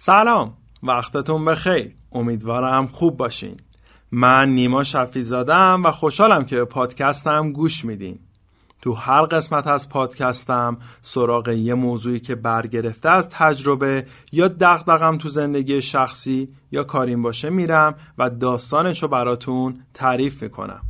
سلام وقتتون بخیر. امیدوارم خوب باشین. من نیما شفی زادم و خوشحالم که به پادکستم گوش میدین. تو هر قسمت از پادکستم سراغ یه موضوعی که برگرفته از تجربه یا دغدغم تو زندگی شخصی یا کاریم باشه میرم و داستانشو براتون تعریف می‌کنم.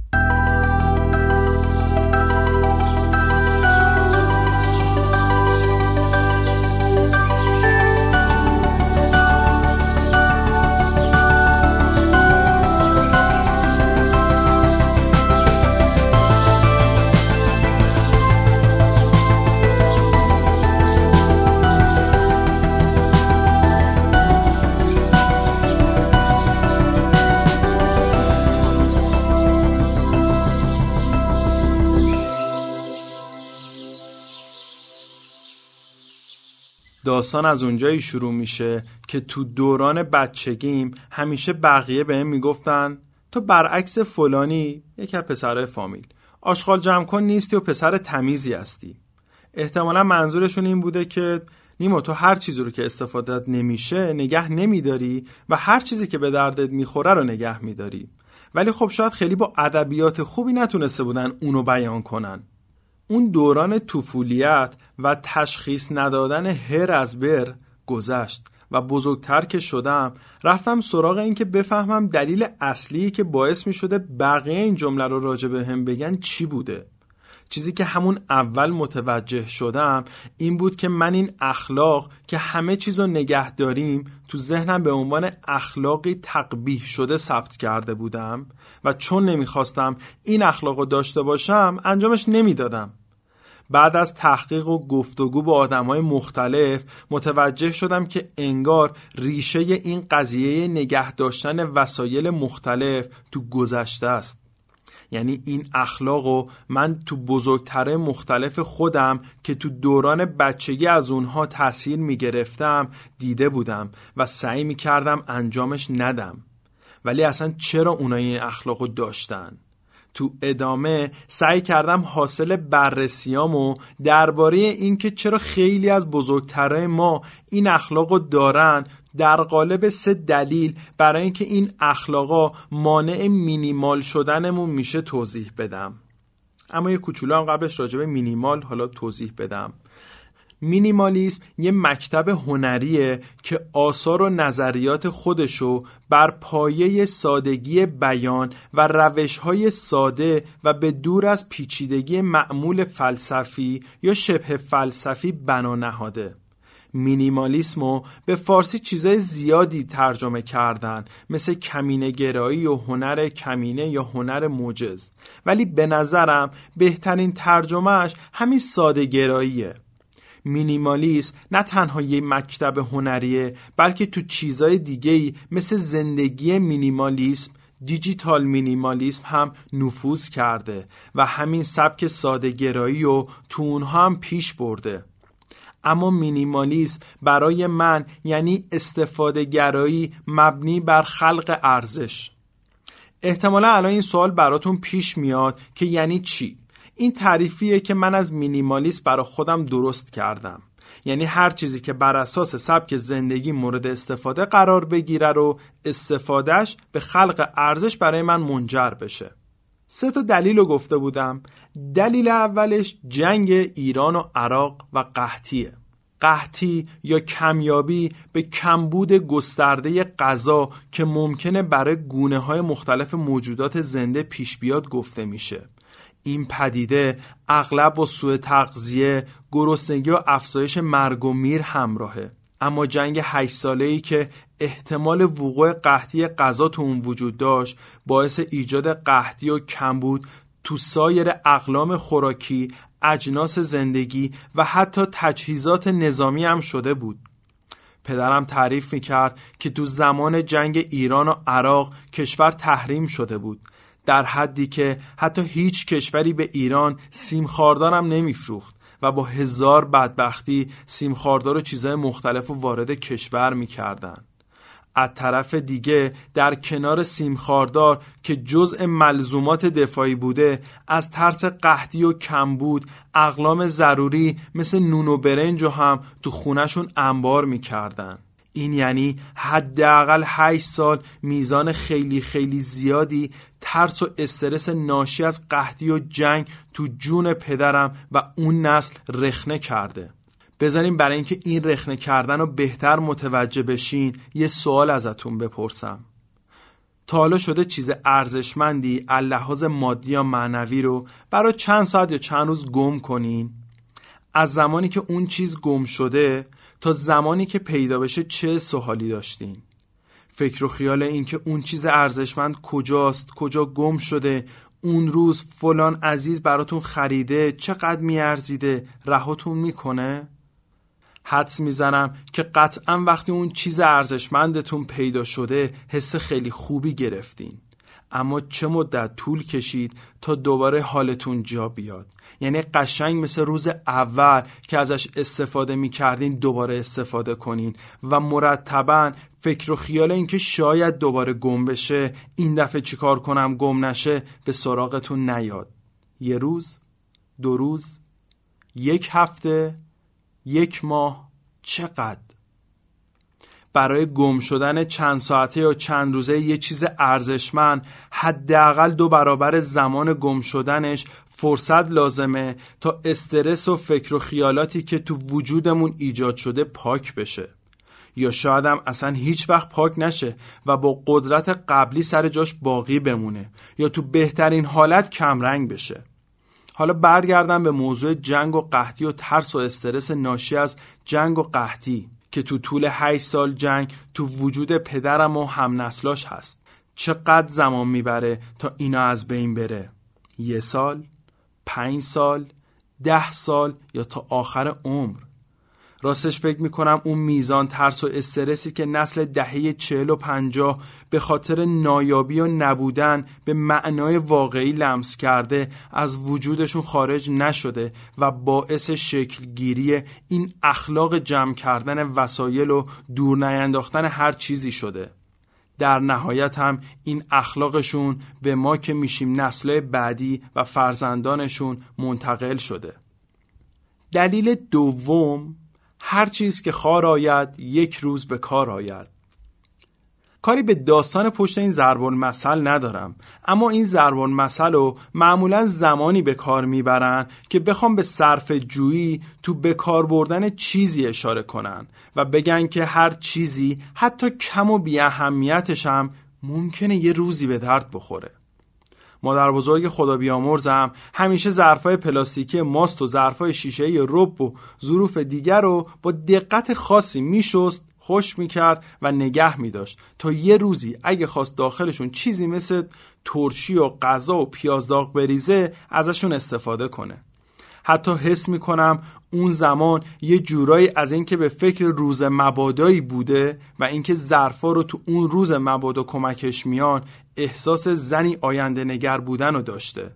داستان از اونجایی شروع میشه که تو دوران بچگیم همیشه بقیه بهم می‌گفتن تو برعکس فلانی یکی از پسرهای فامیل. آشغال جمع کن نیستی و پسر تمیزی هستی. احتمالا منظورشون این بوده که نیما تو هر چیزی رو که استفادت نمیشه نگه نمیداری و هر چیزی که به دردت می‌خوره رو نگه میداری. ولی خب شاید خیلی با ادبیات خوبی نتونسته بودن اونو بیان کنن. اون دوران طفولیت و تشخیص ندادن هر از بر گذشت و بزرگتر که شدم رفتم سراغ این که بفهمم دلیل اصلی که باعث می شده بقیه این جمله رو راجع به هم بگن چی بوده. چیزی که همون اول متوجه شدم این بود که من این اخلاق که همه چیز رو نگه داریم تو ذهنم به عنوان اخلاقی تقبیح شده ثبت کرده بودم و چون نمی‌خواستم این اخلاق رو داشته باشم انجامش نمی‌دادم. بعد از تحقیق و گفتگو با آدم های مختلف متوجه شدم که انگار ریشه این قضیه نگه داشتن وسایل مختلف تو گذشته است. یعنی این اخلاق و من تو بزرگتره مختلف خودم که تو دوران بچگی از اونها تاثیر می گرفتم دیده بودم و سعی می کردم انجامش ندم. ولی اصلا چرا اونا این اخلاق داشتن؟ تو ادامه سعی کردم حاصل بررسیامو درباره اینکه چرا خیلی از بزرگترای ما این اخلاقو دارن در قالب سه دلیل برای اینکه این اخلاقا مانع مینیمال شدنمون میشه توضیح بدم. اما یه کوچولو هم قبلش راجع به مینیمال حالا توضیح بدم. مینیمالیسم یه مکتب هنریه که آثار و نظریات خودشو بر پایه سادگی بیان و روشهای ساده و به دور از پیچیدگی معمول فلسفی یا شبه فلسفی بنا نهاده. مینیمالیسمو به فارسی چیزای زیادی ترجمه کردن مثل کمینه گرایی و هنر کمینه یا هنر موجز ولی به نظرم بهترین ترجمهش همین ساده گراییه. مینیمالیسم نه تنها یه مکتب هنریه بلکه تو چیزای دیگه ای مثل زندگی مینیمالیسم دیجیتال مینیمالیسم هم نفوذ کرده و همین سبک سادهگرایی و تو اونها هم پیش برده. اما مینیمالیسم برای من یعنی استفاده گرایی مبنی بر خلق ارزش. احتمالا الان این سوال براتون پیش میاد که یعنی چی؟ این تعریفیه که من از مینیمالیست برای خودم درست کردم. یعنی هر چیزی که بر اساس سبک زندگی مورد استفاده قرار بگیره رو استفادهش به خلق ارزش برای من منجر بشه. سه تا دلیل رو گفته بودم. دلیل اولش جنگ ایران و عراق و قحطیه. قحطی یا کمیابی به کمبود گسترده غذا که ممکنه برای گونه های مختلف موجودات زنده پیش بیاد گفته میشه. این پدیده اغلب با سوء تغذیه، گرسنگی و افزایش مرگ و میر همراهه. اما جنگ هشت ساله ای که احتمال وقوع قحطی غذا تو اون وجود داشت باعث ایجاد قحطی و کمبود تو سایر اقلام خوراکی، اجناس زندگی و حتی تجهیزات نظامی هم شده بود. پدرم تعریف می‌کرد که تو زمان جنگ ایران و عراق کشور تحریم شده بود در حدی که حتی هیچ کشوری به ایران سیم خاردارم نمیفروخت و با هزار بدبختی سیم خاردار و چیزهای مختلف و وارد کشور می‌کردن. از طرف دیگه در کنار سیمخاردار که جزء ملزومات دفاعی بوده از ترس قحطی و کمبود اقلام ضروری مثل نون و برنج و هم تو خونشون انبار می‌کردن. این یعنی حداقل 8 سال میزان خیلی خیلی زیادی ترس و استرس ناشی از قحطی و جنگ تو جون پدرم و اون نسل رخنه کرده. بذاریم برای اینکه این رخنه کردن رو بهتر متوجه بشین یه سوال ازتون بپرسم. تا حالا شده چیز ارزشمندی لحاظ مادی یا معنوی رو برای چند ساعت یا چند روز گم کنین؟ از زمانی که اون چیز گم شده تا زمانی که پیدا بشه چه سوالی داشتین؟ فکر و خیال اینکه اون چیز ارزشمند کجاست کجا گم شده اون روز فلان عزیز براتون خریده چقدر میارزیده رهاتون می‌کنه؟ حدس می‌زنم که قطعا وقتی اون چیز ارزشمندتون پیدا شده حس خیلی خوبی گرفتین. اما چه مدت طول کشید تا دوباره حالتون جا بیاد؟ یعنی قشنگ مثل روز اول که ازش استفاده می‌کردین دوباره استفاده کنین و مرتبا فکر و خیال اینکه شاید دوباره گم بشه این دفعه چیکار کنم گم نشه به سراغتون نیاد. یه روز دو روز یک هفته یک ماه چقدر؟ برای گم شدن چند ساعته یا چند روزه یه چیز ارزشمند حداقل دو برابر زمان گم شدنش فرصت لازمه تا استرس و فکر و خیالاتی که تو وجودمون ایجاد شده پاک بشه. یا شاید هم اصلا هیچ وقت پاک نشه و با قدرت قبلی سر جاش باقی بمونه یا تو بهترین حالت کمرنگ بشه. حالا برگردم به موضوع جنگ و قحطی و ترس و استرس ناشی از جنگ و قحطی. که تو طول 8 سال جنگ تو وجود پدرم و هم نسلاش هست. چقدر زمان می‌بره تا اینا از بین بره؟ یه سال پنج سال ده سال یا تا آخر عمر؟ راستش فکر می‌کنم اون میزان ترس و استرسی که نسل دهه چهل و پنجاه به خاطر نایابی و نبودن به معنای واقعی لمس کرده از وجودشون خارج نشده و باعث شکلگیری این اخلاق جمع کردن وسایل و دور نینداختن هر چیزی شده. در نهایت هم این اخلاقشون به ما که میشیم نسل بعدی و فرزندانشون منتقل شده. دلیل دوم هر چیز که خار آید یک روز به کار آید. کاری به داستان پشت این ضرب المثل ندارم اما این ضرب المثل رو معمولا زمانی به کار می‌برن که بخوام به صرف جویی تو به کار بردن چیزی اشاره کنن و بگن که هر چیزی حتی کم و بی اهمیتش هم ممکنه یه روزی به درد بخوره. مادر بزرگ خدا بیامرزم همیشه ظرفای پلاستیکی ماست و ظرفای شیشه رب و ظروف دیگر رو با دقت خاصی میشست خوش می‌کرد و نگه میداشت. تا یه روزی اگه خواست داخلشون چیزی مثل ترشی و غذا و پیازداغ بریزه ازشون استفاده کنه. حتی حس می‌کنم اون زمان یه جورایی از اینکه به فکر روز مبادایی بوده و اینکه ظرفا رو تو اون روز مبادا کمکش میان احساس زنی آینده نگر بودن رو داشته.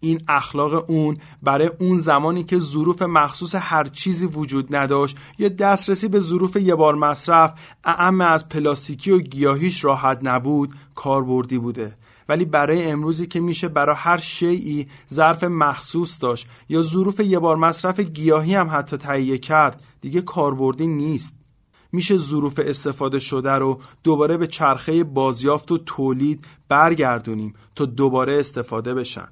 این اخلاق اون برای اون زمانی که ظروف مخصوص هر چیزی وجود نداشت یا دسترسی به ظروف یه بار مصرف اعم از پلاستیکی و گیاهیش راحت نبود کاربردی بوده. ولی برای امروزی که میشه برای هر شیعی ظرف مخصوص داشت یا ظروف یه بار مصرف گیاهی هم حتی تهیه کرد دیگه کاربردی نیست. میشه ظروف استفاده شده رو دوباره به چرخه بازیافت و تولید برگردونیم تا دوباره استفاده بشن.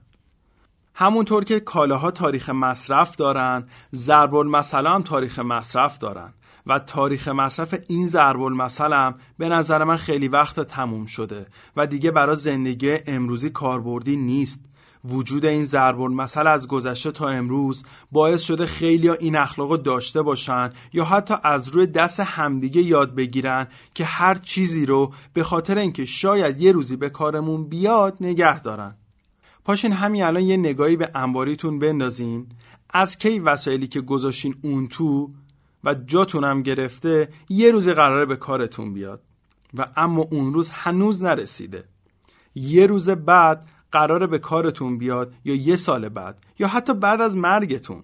همونطور که کالاها تاریخ مصرف دارن ضرب المثل هم تاریخ مصرف دارن. و تاریخ مصرف این ضرب المثل هم به نظر من خیلی وقت تموم شده و دیگه برای زندگی امروزی کاربردی نیست. وجود این ضرب المثل از گذشته تا امروز باعث شده خیلی ها این اخلاق داشته باشن یا حتی از روی دست همدیگه یاد بگیرن که هر چیزی رو به خاطر اینکه شاید یه روزی به کارمون بیاد نگه دارن. پاشین همین الان یه نگاهی به انباریتون بندازین. از کی وسایلی که گذاشین اون تو و جاتونم گرفته یه روزی قراره به کارتون بیاد. و اما اون روز هنوز نرسیده. یه روز بعد قراره به کارتون بیاد یا یه سال بعد یا حتی بعد از مرگتون.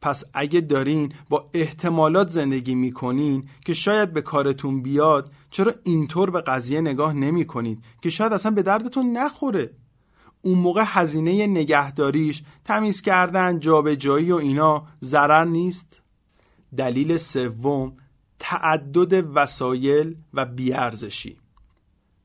پس اگه دارین با احتمالات زندگی می‌کنین که شاید به کارتون بیاد چرا اینطور به قضیه نگاه نمی کنید که شاید اصلا به دردتون نخوره؟ اون موقع هزینه نگهداریش تمیز کردن جابجایی و اینا ضرر نیست؟ دلیل سوم تعدد وسایل و بیارزشی.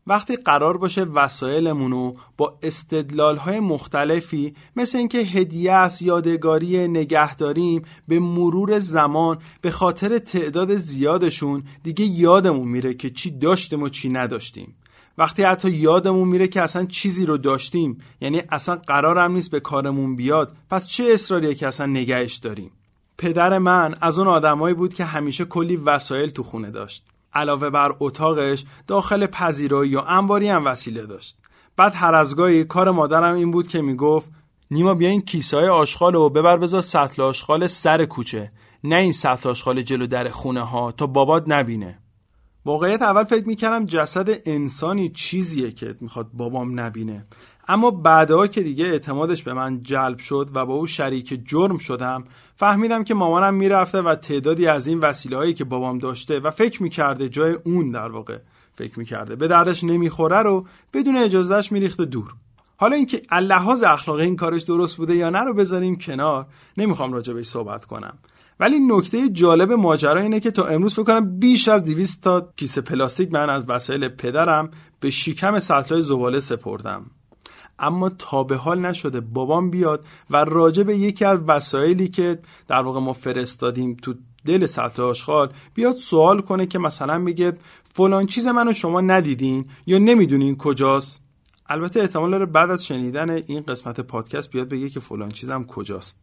وقتی قرار باشه وسایلمون رو با استدلال های مختلفی مثل اینکه هدیه است یادگاری نگه داریم به مرور زمان به خاطر تعداد زیادشون دیگه یادمون میره که چی داشتیم و چی نداشتیم. وقتی حتی یادمون میره که اصلا چیزی رو داشتیم یعنی اصلا قرارم نیست به کارمون بیاد پس چه اصراریه که اصلا نگهش داریم؟ پدر من از اون آدمایی بود که همیشه کلی وسایل تو خونه داشت. علاوه بر اتاقش داخل پذیرایی و انباری هم وسیله داشت. بعد هر از گاهی کار مادرم این بود که می‌گفت نیما بیا این کیسه های آشغال و ببر بذار سطل آشغال سر کوچه نه این سطل آشغال جلو در خونه ها تا بابات نبینه. واقعیت اول فکر می‌کردم جسد انسانی چیزیه که می‌خواد بابام نبینه. اما بعدها که دیگه اعتمادش به من جلب شد و با او شریک جرم شدم فهمیدم که مامانم می‌رفته و تعدادی از این وسیله هایی که بابام داشته و فکر می‌کرده جای اون در واقع فکر می‌کرده به دردش نمی‌خوره رو بدون اجازهش میریخته دور. حالا اینکه لحاظ اخلاقی این کارش درست بوده یا نه رو بذاریم کنار نمی‌خوام راجع صحبت کنم. ولی نکته جالب ماجرا اینه که تا امروز فکر کنم بیش از 200 تا کیسه پلاستیک من از وسایل پدرم به شیکم سطلای زباله سپردم. اما تا به حال نشده بابام بیاد و راجع به یکی از وسایلی که در واقع ما فرستادیم تو دل سطل آشغال بیاد سوال کنه که مثلا میگه فلان چیز منو شما ندیدین یا نمی‌دونین کجاست. البته احتمال داره بعد از شنیدن این قسمت پادکست بیاد بگه که فلان چیزم کجاست.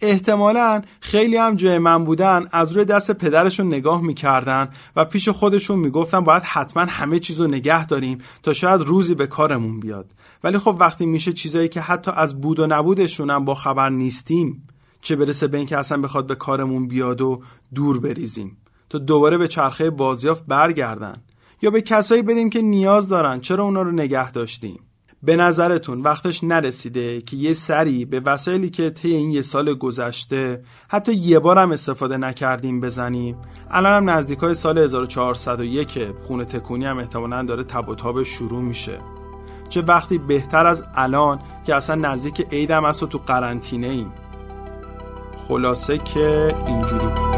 احتمالا خیلی هم جای من بودن از روی دست پدرشون نگاه می‌کردن و پیش خودشون می‌گفتن باید حتما همه چیز رو نگه داریم تا شاید روزی به کارمون بیاد. ولی خب وقتی میشه چیزایی که حتی از بود و نبودشون هم با خبر نیستیم چه برسه به اینکه اصلا بخواد به کارمون بیاد و دور بریزیم؟ تا دوباره به چرخه بازیافت برگردن. یا به کسایی بدیم که نیاز دارن چرا اونا رو نگه داشتیم؟ به نظرتون وقتش نرسیده که یه سری به وسایلی که طی این یه سال گذشته حتی یه بار هم استفاده نکردیم بزنیم؟ الان هم نزدیک های سال 1401 خونه تکونی هم احتمالا داره تب و شروع میشه. چه وقتی بهتر از الان که اصلا نزدیک عیدم است و تو قرنطینه ایم خلاصه که اینجوری